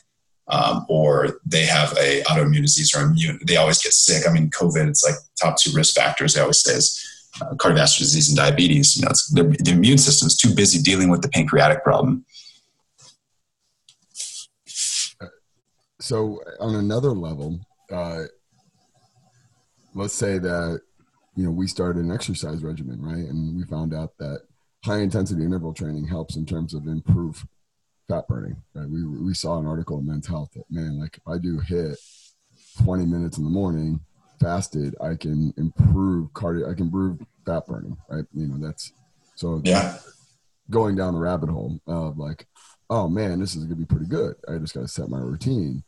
Um, or they have a autoimmune disease or immune, they always get sick. I mean, COVID, it's like top two risk factors. They always say is uh, cardiovascular disease and diabetes. You know, the, the immune system is too busy dealing with the pancreatic problem. So, on another level, uh, let's say that you know we started an exercise regimen, right? And we found out that high intensity interval training helps in terms of improve fat burning. Right? We we saw an article in Men's Health that man, like if I do HIIT 20 minutes in the morning, fasted, I can improve cardio. I can improve fat burning. Right? You know, that's so. Yeah. Going down the rabbit hole of like, oh man, this is gonna be pretty good. I just got to set my routine.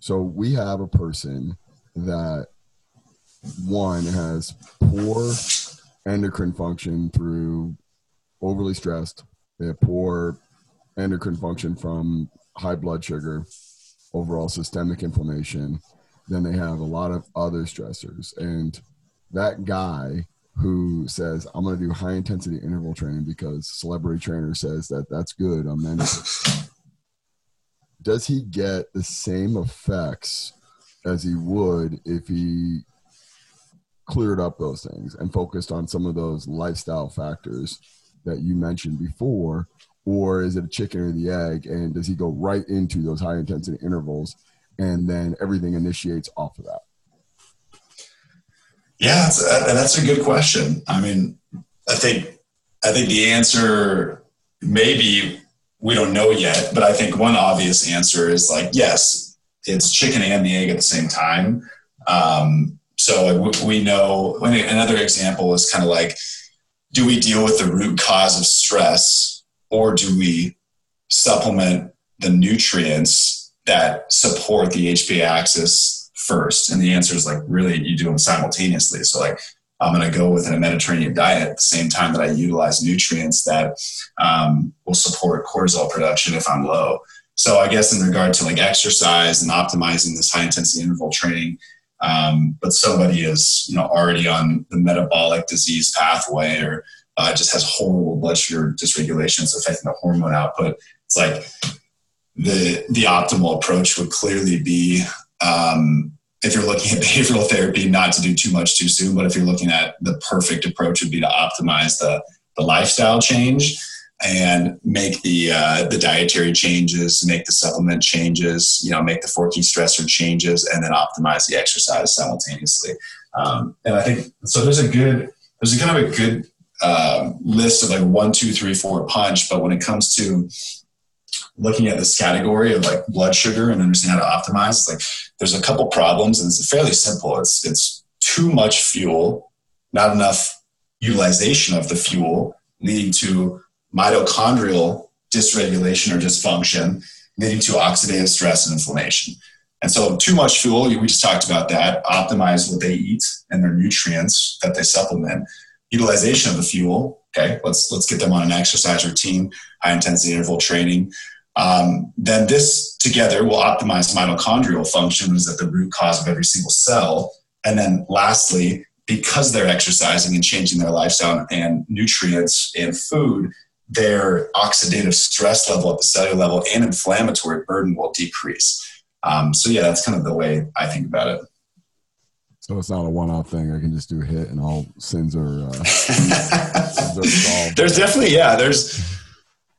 So we have a person that one has poor endocrine function through overly stressed. They have poor endocrine function from high blood sugar, overall systemic inflammation, then they have a lot of other stressors. And that guy who says, I'm going to do high intensity interval training because celebrity trainer says that that's good on men. Does he get the same effects as he would if he cleared up those things and focused on some of those lifestyle factors that you mentioned before? Or is it a chicken or the egg? And does he go right into those high intensity intervals and then everything initiates off of that? Yeah, that's a, that's a good question. I mean, I think I think the answer maybe we don't know yet, but I think one obvious answer is like yes, it's chicken and the egg at the same time. Um, so we know another example is kind of like, do we deal with the root cause of stress, or do we supplement the nutrients that support the HPA axis first? And the answer is like, really, you do them simultaneously. So, like, I'm going to go with a Mediterranean diet at the same time that I utilize nutrients that um, will support cortisol production if I'm low. So, I guess in regard to like exercise and optimizing this high intensity interval training, um, but somebody is you know already on the metabolic disease pathway or uh, just has horrible blood sugar dysregulation, it's affecting the hormone output. It's like the the optimal approach would clearly be um, if you're looking at behavioral therapy, not to do too much too soon, but if you're looking at the perfect approach would be to optimize the the lifestyle change and make the uh, the dietary changes, make the supplement changes, you know, make the four key stressor changes, and then optimize the exercise simultaneously. Um, and I think so. There's a good there's a kind of a good uh, list of like one, two, three, four punch, but when it comes to looking at this category of like blood sugar and understanding how to optimize, it's like there's a couple problems and it's fairly simple. It's it's too much fuel, not enough utilization of the fuel, leading to mitochondrial dysregulation or dysfunction, leading to oxidative stress and inflammation. And so, too much fuel, we just talked about that. Optimize what they eat and their nutrients that they supplement. Utilization of the fuel. Okay, let's let's get them on an exercise routine, high intensity interval training. Um, then this together will optimize mitochondrial function, is at the root cause of every single cell. And then lastly, because they're exercising and changing their lifestyle and nutrients and food, their oxidative stress level at the cellular level and inflammatory burden will decrease. Um, so yeah, that's kind of the way I think about it. So it's not a one-off thing. I can just do a HIIT and all sins are. Uh, sins are there's definitely yeah. There's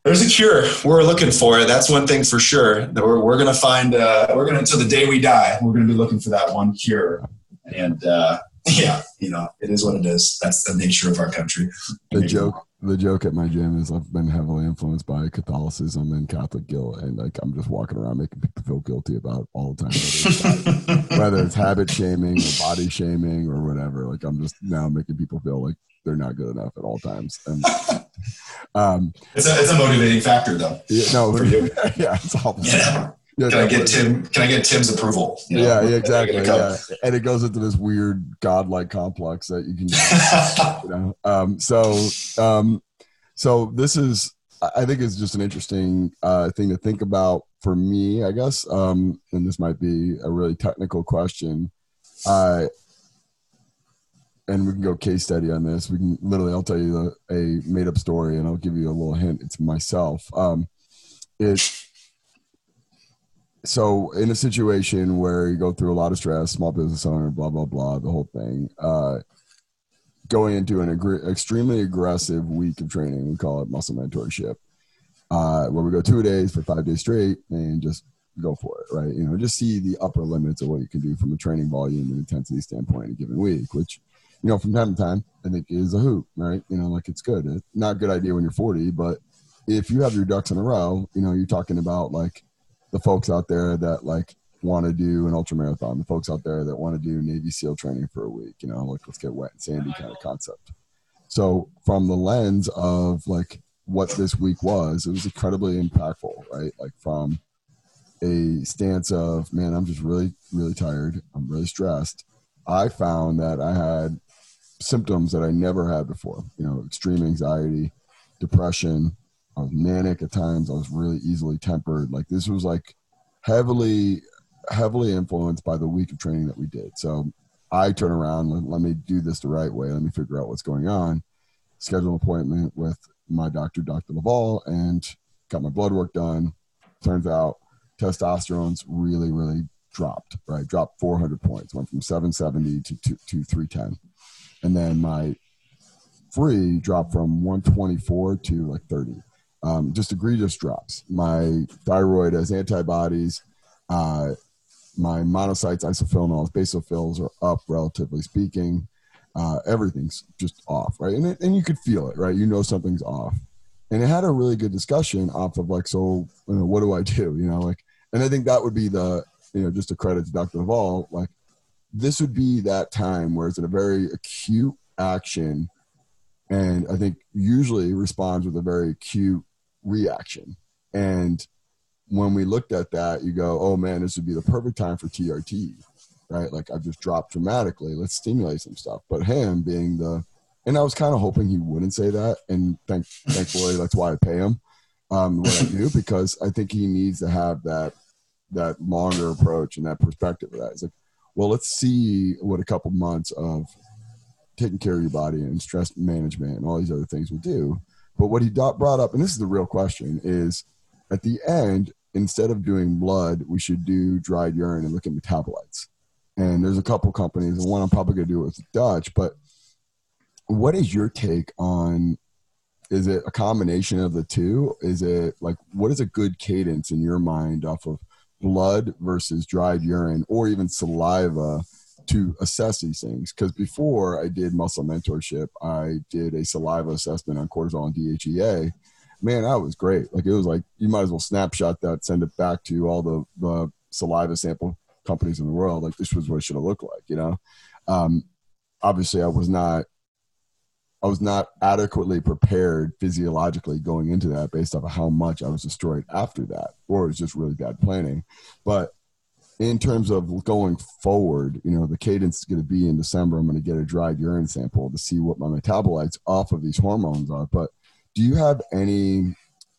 there's a cure. We're looking for it. That's one thing for sure. That we're, we're going to find, uh, we're going to, until the day we die, we're going to be looking for that one cure. And, uh, yeah, you know, it is what it is. That's the nature of our country. The joke, the joke at my gym is I've been heavily influenced by Catholicism and Catholic guilt, and like I'm just walking around making people feel guilty about all the time, whether it's, whether it's habit shaming or body shaming or whatever. Like I'm just now making people feel like they're not good enough at all times. And um, it's a it's a motivating factor, though. Yeah, no, yeah, it's all. Yeah. yeah, can I get Tim? Can I get Tim's approval? You know? Yeah, yeah, exactly. Yeah, and it goes into this weird godlike complex that you can, you know. Um, so, um, so this is, I think, is just an interesting uh, thing to think about for me, I guess. Um, and this might be a really technical question. Uh, and we can go case study on this. We can literally, I'll tell you a, made up story, and I'll give you a little hint. It's myself. Um, it so in a situation where you go through a lot of stress, small business owner, blah blah blah, the whole thing. Uh, going into an extremely aggressive week of training, we call it muscle mentorship, uh, where we go two days for five days straight and just go for it, right? You know, just see the upper limits of what you can do from a training volume and intensity standpoint in a given week, which you know, from time to time, I think is a hoop, right? You know, like it's good. It's not a good idea when you're 40, but if you have your ducks in a row, you know, you're talking about like the folks out there that like want to do an ultra marathon, the folks out there that want to do Navy SEAL training for a week, you know, like let's get wet and sandy kind of concept. So from the lens of like what this week was, it was incredibly impactful, right? Like from a stance of, man, I'm just really, really tired. I'm really stressed. I found that I had symptoms that I never had before, you know, extreme anxiety, depression, I was manic at times. I was really easily tempered. Like this was like heavily, heavily influenced by the week of training that we did. So I turn around, let, let me do this the right way. Let me figure out what's going on. Schedule an appointment with my doctor, Dr. Laval, and got my blood work done. Turns out testosterone's really, really dropped, right? Dropped 400 points, went from 770 to, to, to 310. And then my free dropped from 124 to like 30 um, just egregious drops. My thyroid has antibodies. Uh, my monocytes, eosinophils, basophils are up, relatively speaking. Uh, everything's just off, right? And, it, and you could feel it, right? You know something's off. And it had a really good discussion off of like, so you know, what do I do? You know, like, and I think that would be the, you know, just a credit to Dr. Laval, like, this would be that time where it's in a very acute action and I think usually responds with a very acute reaction. And when we looked at that, you go, oh man, this would be the perfect time for TRT, right? Like I've just dropped dramatically. Let's stimulate some stuff. But him being the, and I was kind of hoping he wouldn't say that. And thank, thankfully, that's why I pay him um, what I do because I think he needs to have that that longer approach and that perspective of that. It's like, well, let's see what a couple months of taking care of your body and stress management and all these other things will do but what he brought up, and this is the real question, is at the end, instead of doing blood, we should do dried urine and look at metabolites. And there's a couple companies, and one I'm probably going to do with Dutch. But what is your take on? Is it a combination of the two? Is it like what is a good cadence in your mind off of blood versus dried urine, or even saliva? to assess these things because before I did muscle mentorship, I did a saliva assessment on cortisol and DHEA. Man, that was great. Like it was like you might as well snapshot that, send it back to all the, the saliva sample companies in the world. Like this was what it should have looked like, you know. Um, obviously, I was not. I was not adequately prepared physiologically going into that based off of how much I was destroyed after that, or it was just really bad planning. But in terms of going forward, you know, the cadence is going to be in December. I'm going to get a dried urine sample to see what my metabolites off of these hormones are. But do you have any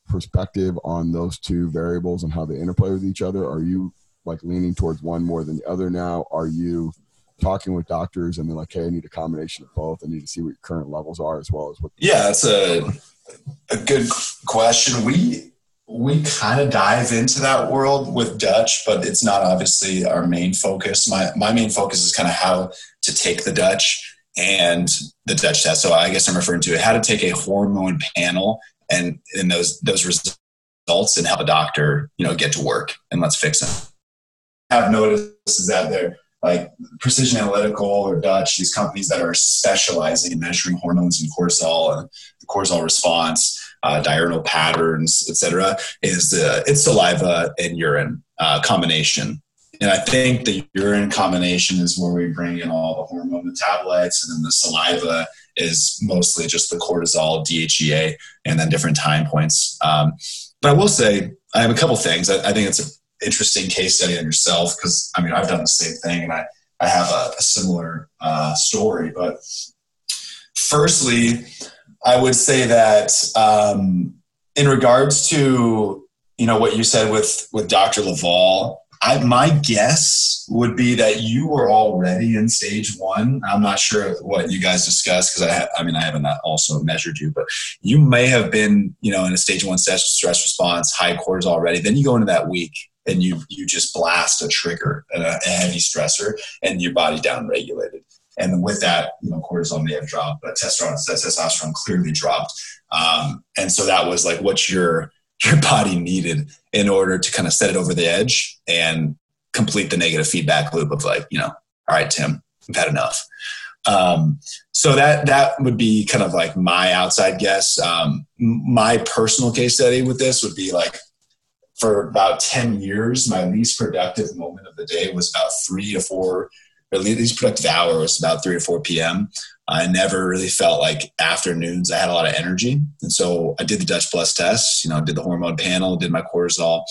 perspective on those two variables and how they interplay with each other? Are you like leaning towards one more than the other now? Are you talking with doctors and they're like, hey, I need a combination of both. I need to see what your current levels are as well as what. Yeah, that's a, a good question. We, we kind of dive into that world with Dutch, but it's not obviously our main focus. My my main focus is kind of how to take the Dutch and the Dutch test. So I guess I'm referring to it: how to take a hormone panel and in those those results and help a doctor, you know, get to work and let's fix them. I've noticed is that they're like precision analytical or Dutch, these companies that are specializing in measuring hormones and cortisol and the cortisol response uh, diurnal patterns, etc., is the it's saliva and urine uh, combination. And I think the urine combination is where we bring in all the hormone metabolites, and then the saliva is mostly just the cortisol, DHEA, and then different time points. Um, but I will say I have a couple things. I, I think it's interesting case study on yourself because I mean I've done the same thing and I I have a, a similar uh, story. But firstly, I would say that um, in regards to you know what you said with with Dr. Laval, I, my guess would be that you were already in stage one. I'm not sure what you guys discussed because I, I mean, I haven't also measured you, but you may have been, you know, in a stage one stress response, high cortisol already. Then you go into that week and you you just blast a trigger, a, a heavy stressor, and your body down regulated. And with that, you know, cortisol may have dropped, but testosterone, testosterone clearly dropped. Um, and so that was like, what your your body needed in order to kind of set it over the edge and complete the negative feedback loop of like, you know, all right, Tim, we've had enough. Um, so that that would be kind of like my outside guess. Um, my personal case study with this would be like for about 10 years, my least productive moment of the day was about three to four, or least productive hour was about three or 4 p.m. I never really felt like afternoons I had a lot of energy. And so I did the Dutch Plus test, you know, did the hormone panel, did my cortisol,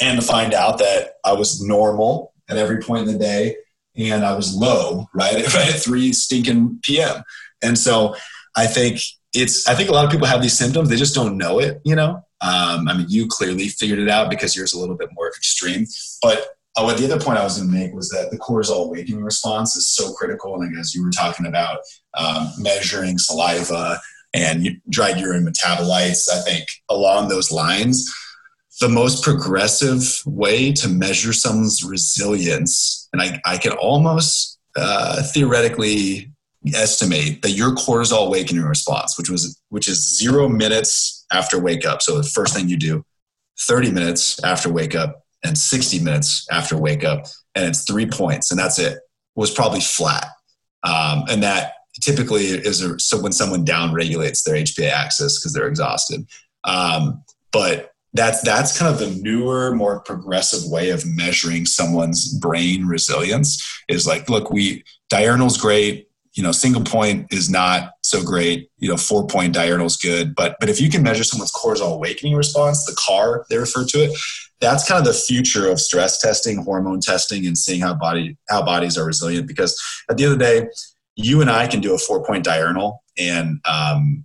and to find out that I was normal at every point in the day and I was low, right, at 3 stinking p.m. And so I think it's, I think a lot of people have these symptoms, they just don't know it, you know? Um, I mean, you clearly figured it out because yours is a little bit more extreme. But uh, what the other point I was going to make was that the cortisol awakening response is so critical. And as you were talking about um, measuring saliva and dried urine metabolites, I think along those lines, the most progressive way to measure someone's resilience, and I, I almost uh, theoretically estimate that your cortisol awakening response, which was which is zero minutes after wake up, so the first thing you do, 30 minutes after wake up, and 60 minutes after wake up, and it's three points, and that's it, was probably flat. Um, and that typically is a, so when someone down regulates their HPA axis because they're exhausted. Um, but that's that's kind of the newer, more progressive way of measuring someone's brain resilience. Is like, look, we diurnal's great, you know, single point is not so great. You know, four point diurnal is good, but but if you can measure someone's cortisol awakening response, the CAR they refer to it, that's kind of the future of stress testing, hormone testing, and seeing how body how bodies are resilient. Because at the end of the day, you and I can do a four point diurnal, and um,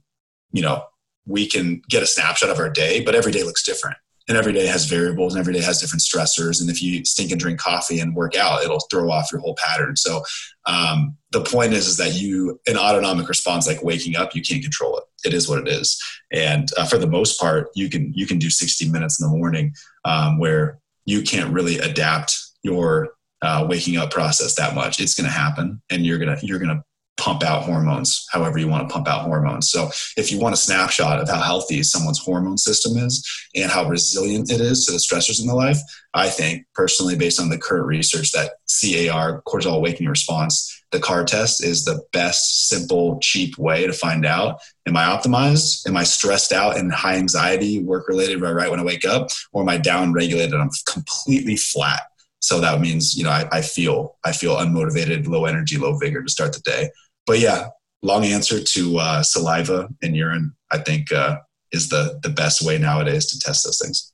you know we can get a snapshot of our day, but every day looks different and every day has variables and every day has different stressors. And if you stink and drink coffee and work out it'll throw off your whole pattern. So um, the point is is that you an autonomic response like waking up you can't control it. It is what it is. And uh, for the most part you can you can do 60 minutes in the morning um, where you can't really adapt your uh, waking up process that much. It's going to happen and you're going to you're going to pump out hormones however you want to pump out hormones. So if you want a snapshot of how healthy someone's hormone system is and how resilient it is to the stressors in their life, I think personally, based on the current research that CAR, cortisol awakening response, the CAR test is the best, simple, cheap way to find out. Am I optimized? Am I stressed out and high anxiety, work related right when I wake up? Or am I down regulated? I'm completely flat. So that means, you know, I, I feel I feel unmotivated, low energy, low vigor to start the day but yeah, long answer to uh, saliva and urine. I think uh, is the the best way nowadays to test those things.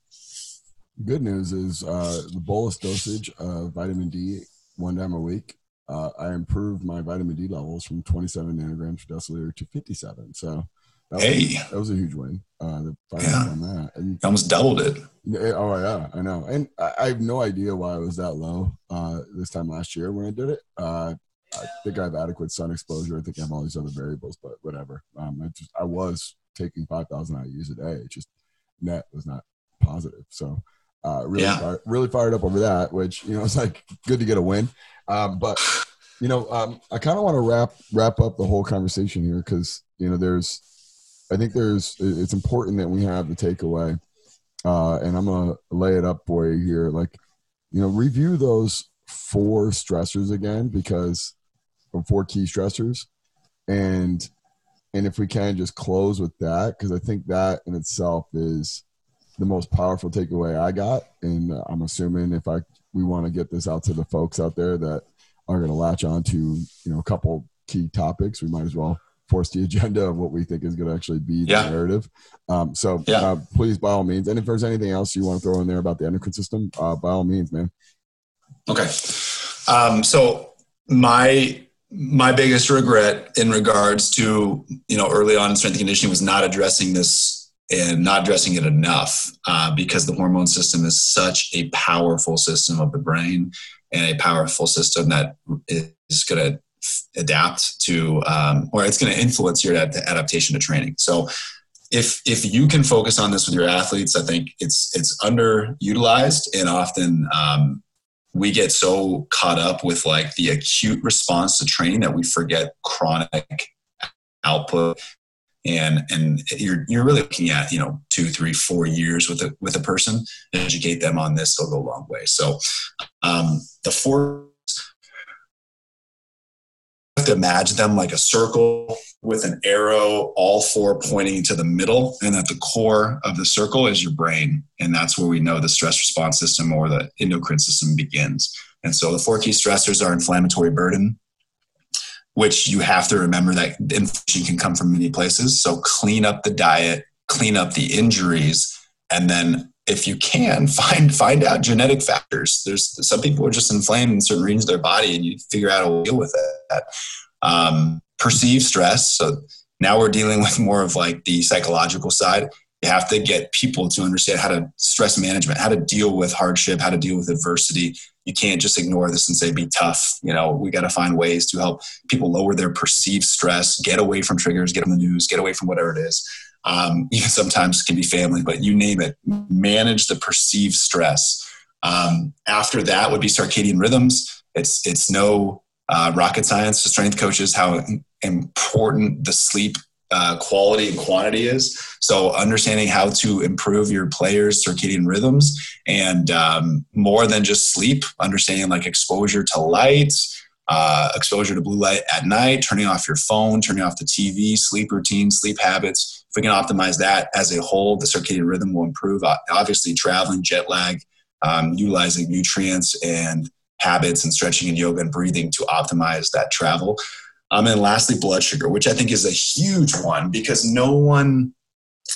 Good news is uh, the bolus dosage of vitamin D one time a week. Uh, I improved my vitamin D levels from 27 nanograms per deciliter to 57. So that was, hey, that was a huge win. Uh, the yeah. on that, and almost doubled it. Oh yeah, I know, and I, I, have no idea why it was that low uh, this time last year when I did it. Uh, I think I have adequate sun exposure. I think I have all these other variables, but whatever. Um, I just I was taking five thousand IU's a day. It just net was not positive. So uh, really, yeah. fired, really fired up over that. Which you know it's like good to get a win. Um, but you know, um, I kind of want to wrap wrap up the whole conversation here because you know there's, I think there's it's important that we have the takeaway, uh, and I'm gonna lay it up for you here. Like, you know, review those four stressors again because or four key stressors and and if we can just close with that because i think that in itself is the most powerful takeaway i got and uh, i'm assuming if i we want to get this out to the folks out there that are going to latch on to you know a couple key topics we might as well force the agenda of what we think is going to actually be the Yeah. narrative. Um, so Yeah. uh, please, by all means, and if there's anything else you want to throw in there about the endocrine system, uh, by all means, man. Okay. Um, so my my biggest regret in regards to you know early on in strength conditioning was not addressing this and not addressing it enough uh, because the hormone system is such a powerful system of the brain and a powerful system that is going to adapt to um, or it's going to influence your ad- adaptation to training. So if if you can focus on this with your athletes, I think it's it's underutilized and often um, we get so caught up with like the acute response to training that we forget chronic output. And and you're you're really looking at you know two three four years with a with a person educate them on this will go a long way. So um, the four have to imagine them like a circle with an arrow, all four pointing to the middle. And at the core of the circle is your brain. And that's where we know the stress response system or the endocrine system begins. And so the four key stressors are inflammatory burden, which you have to remember that inflammation can come from many places. So clean up the diet, clean up the injuries, and then if you can find find out genetic factors. There's some people are just inflamed in certain regions of their body, and you figure out a way to deal with that Um, perceive stress. So now we're dealing with more of like the psychological side. You have to get people to understand how to stress management, how to deal with hardship, how to deal with adversity. You can't just ignore this and say, be tough. You know, we got to find ways to help people lower their perceived stress, get away from triggers, get on the news, get away from whatever it is. Um, even sometimes can be family, but you name it, manage the perceived stress. Um, after that would be circadian rhythms. It's, it's no uh, rocket science to strength coaches how important the sleep uh, quality and quantity is. So, understanding how to improve your players' circadian rhythms and um, more than just sleep, understanding like exposure to light, uh, exposure to blue light at night, turning off your phone, turning off the TV, sleep routine, sleep habits. If we can optimize that as a whole, the circadian rhythm will improve. Obviously, traveling, jet lag, um, utilizing nutrients and habits and stretching and yoga and breathing to optimize that travel. Um, and lastly, blood sugar, which I think is a huge one because no one,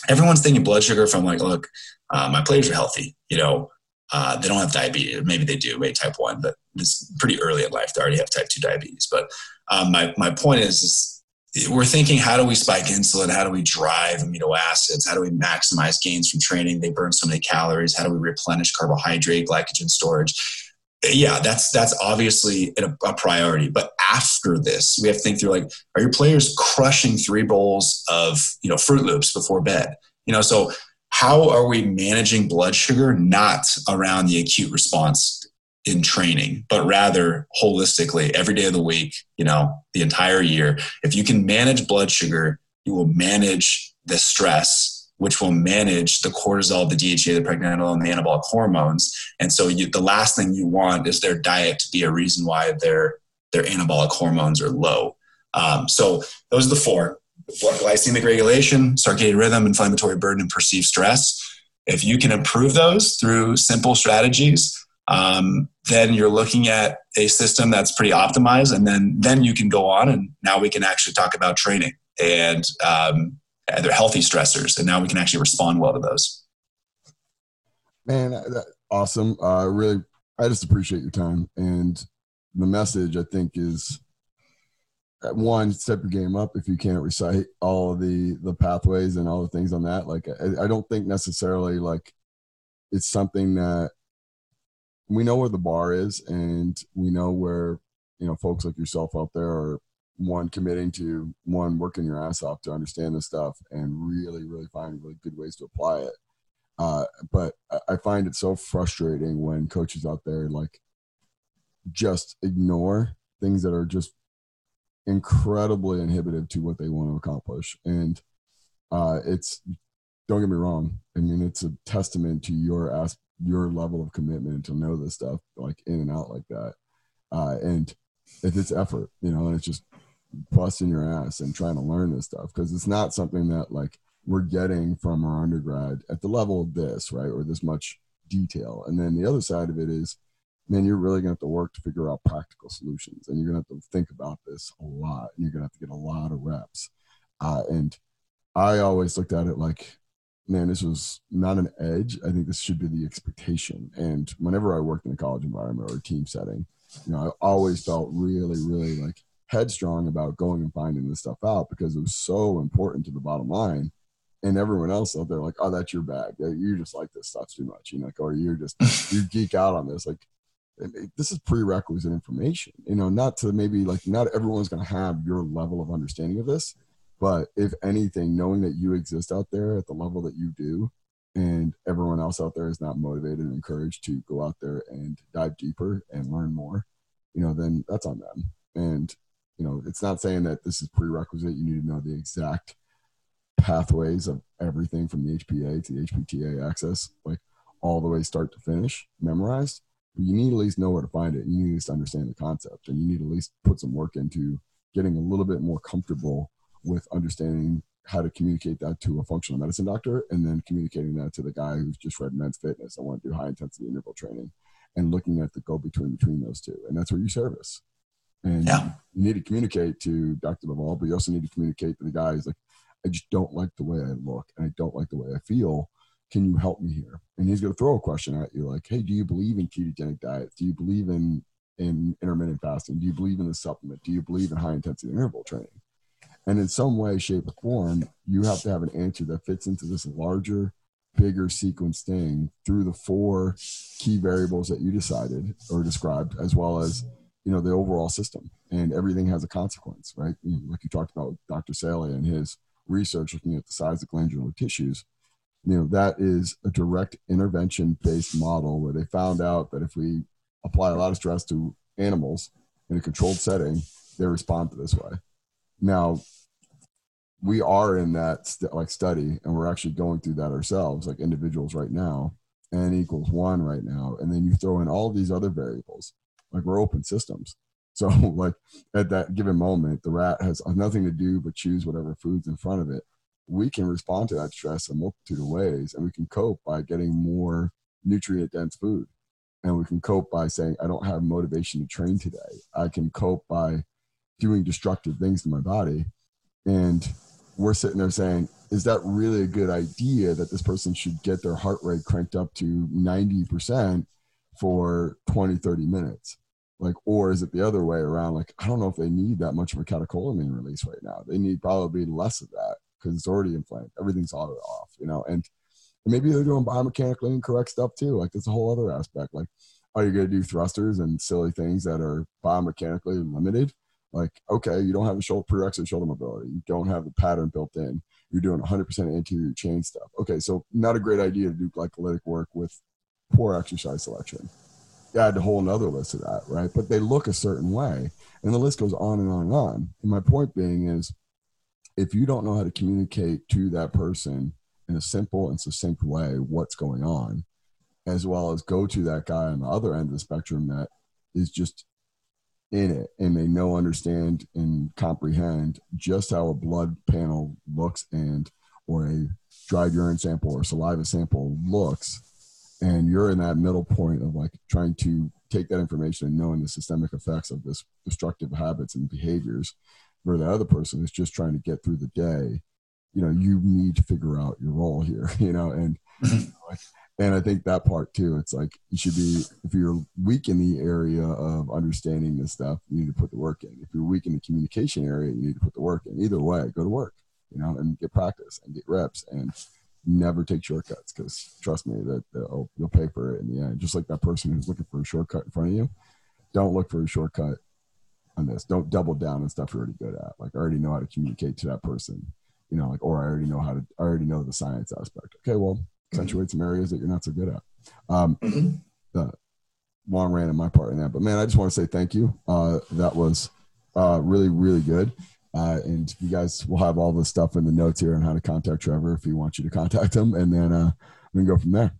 everyone's thinking blood sugar from like, look, uh, my players are healthy. You know, uh, they don't have diabetes. Maybe they do, maybe type one, but it's pretty early in life. They already have type two diabetes. But um, my, my point is, is we're thinking, how do we spike insulin? How do we drive amino acids? How do we maximize gains from training? They burn so many calories. How do we replenish carbohydrate, glycogen storage? yeah, that's that's obviously a, priority. But after this, we have to think through like, are your players crushing three bowls of you know Froot Loops before bed? You know, so how are we managing blood sugar not around the acute response in training, but rather holistically every day of the week, you know, the entire year? If you can manage blood sugar, you will manage the stress which will manage the cortisol, the DHA, the pregnenolone, and the anabolic hormones. And so you, the last thing you want is their diet to be a reason why their, their anabolic hormones are low. Um, so those are the four. Glycemic regulation, circadian rhythm, inflammatory burden, and perceived stress. If you can improve those through simple strategies, um, then you're looking at a system that's pretty optimized, and then then you can go on, and now we can actually talk about training and um, they're healthy stressors, and now we can actually respond well to those. Man, that, awesome! Uh, really, I just appreciate your time and the message. I think is uh, one step your game up if you can't recite all the the pathways and all the things on that. Like, I, I don't think necessarily like it's something that we know where the bar is, and we know where you know folks like yourself out there are one committing to one working your ass off to understand this stuff and really really find really good ways to apply it. Uh, but i find it so frustrating when coaches out there like just ignore things that are just incredibly inhibitive to what they want to accomplish. And uh, it's don't get me wrong i mean it's a testament to your ass your level of commitment to know this stuff like in and out like that uh, and it's effort you know and it's just busting your ass and trying to learn this stuff because it's not something that like we're getting from our undergrad at the level of this, right? Or this much detail. And then the other side of it is, man, you're really gonna have to work to figure out practical solutions and you're gonna have to think about this a lot and you're gonna have to get a lot of reps. Uh, and I always looked at it like, man, this was not an edge. I think this should be the expectation. And whenever I worked in a college environment or a team setting, you know, I always felt really, really like headstrong about going and finding this stuff out because it was so important to the bottom line. And everyone else out there, like, oh, that's your bag. You just like this stuff too much, you know, like, or you're just you geek out on this. Like, this is prerequisite information. You know, not to maybe like not everyone's going to have your level of understanding of this, but if anything, knowing that you exist out there at the level that you do, and everyone else out there is not motivated and encouraged to go out there and dive deeper and learn more, you know, then that's on them. And you know, it's not saying that this is prerequisite. You need to know the exact pathways of everything from the HPA to the HPTA axis, like all the way start to finish, memorized. But you need at least know where to find it. You need to understand the concept, and you need to at least put some work into getting a little bit more comfortable with understanding how to communicate that to a functional medicine doctor and then communicating that to the guy who's just read men's fitness. I want to do high intensity interval training and looking at the go between between those two. And that's where you service. And yeah. you need to communicate to Dr. Laval, but you also need to communicate to the guys like, I just don't like the way I look and I don't like the way I feel. Can you help me here? And he's going to throw a question at you like, Hey, do you believe in ketogenic diets? Do you believe in, in intermittent fasting? Do you believe in the supplement? Do you believe in high intensity interval training? And in some way, shape, or form, you have to have an answer that fits into this larger, bigger sequence thing through the four key variables that you decided or described, as well as you know the overall system. And everything has a consequence, right? Like you talked about Dr. Selye and his research looking at the size of glandular tissues. You know that is a direct intervention based model where they found out that if we apply a lot of stress to animals in a controlled setting, they respond to this way. Now, we are in that st- like study and we're actually going through that ourselves like individuals right now n equals one right now and then you throw in all these other variables like we're open systems. So like at that given moment the rat has nothing to do but choose whatever food's in front of it. We can respond to that stress a multitude of ways and we can cope by getting more nutrient dense food. And we can cope by saying i don't have motivation to train today. I can cope by doing destructive things to my body and we're sitting there saying, is that really a good idea that this person should get their heart rate cranked up to 90% for 20, 30 minutes? Like, or is it the other way around? Like, I don't know if they need that much of a catecholamine release right now. They need probably less of that because it's already inflamed. Everything's auto off, you know, and maybe they're doing biomechanically incorrect stuff too. Like, there's a whole other aspect. Like, are you going to do thrusters and silly things that are biomechanically limited? Like, okay, you don't have the shoulder prerequisite shoulder mobility. You don't have the pattern built in. You're doing 100% anterior chain stuff. Okay, so not a great idea to do glycolytic work with poor exercise selection. Add a whole another list of that, right? But they look a certain way, and the list goes on and on and on. And my point being is, if you don't know how to communicate to that person in a simple and succinct way what's going on, as well as go to that guy on the other end of the spectrum that is just in it and they know, understand, and comprehend just how a blood panel looks and or a dried urine sample or saliva sample looks. And you're in that middle point of like trying to take that information and knowing the systemic effects of this destructive habits and behaviors where the other person is just trying to get through the day. You know, you need to figure out your role here, you know, and mm-hmm. like, and I think that part too. It's like you should be if you're weak in the area of understanding this stuff, you need to put the work in. If you're weak in the communication area, you need to put the work in. Either way, go to work, you know, and get practice and get reps and never take shortcuts because trust me that you'll, pay for it in the end. Just like that person who's looking for a shortcut in front of you, don't look for a shortcut on this. Don't double down on stuff you're already good at. Like I already know how to communicate to that person, you know, like or I already know how to. I already know the science aspect. Okay, well accentuate some areas that you're not so good at. Um, mm-hmm. the long ran in my part in that, but man, I just want to say thank you. Uh, that was uh, really, really good. Uh, and you guys will have all the stuff in the notes here on how to contact Trevor if he wants you to contact him, and then uh, we can go from there.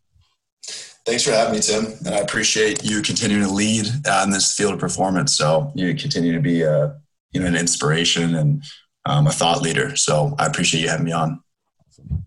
Thanks for having me, Tim. And I appreciate you continuing to lead uh, in this field of performance. So you continue to be a, uh, you know, an inspiration and um, a thought leader. So I appreciate you having me on. Awesome.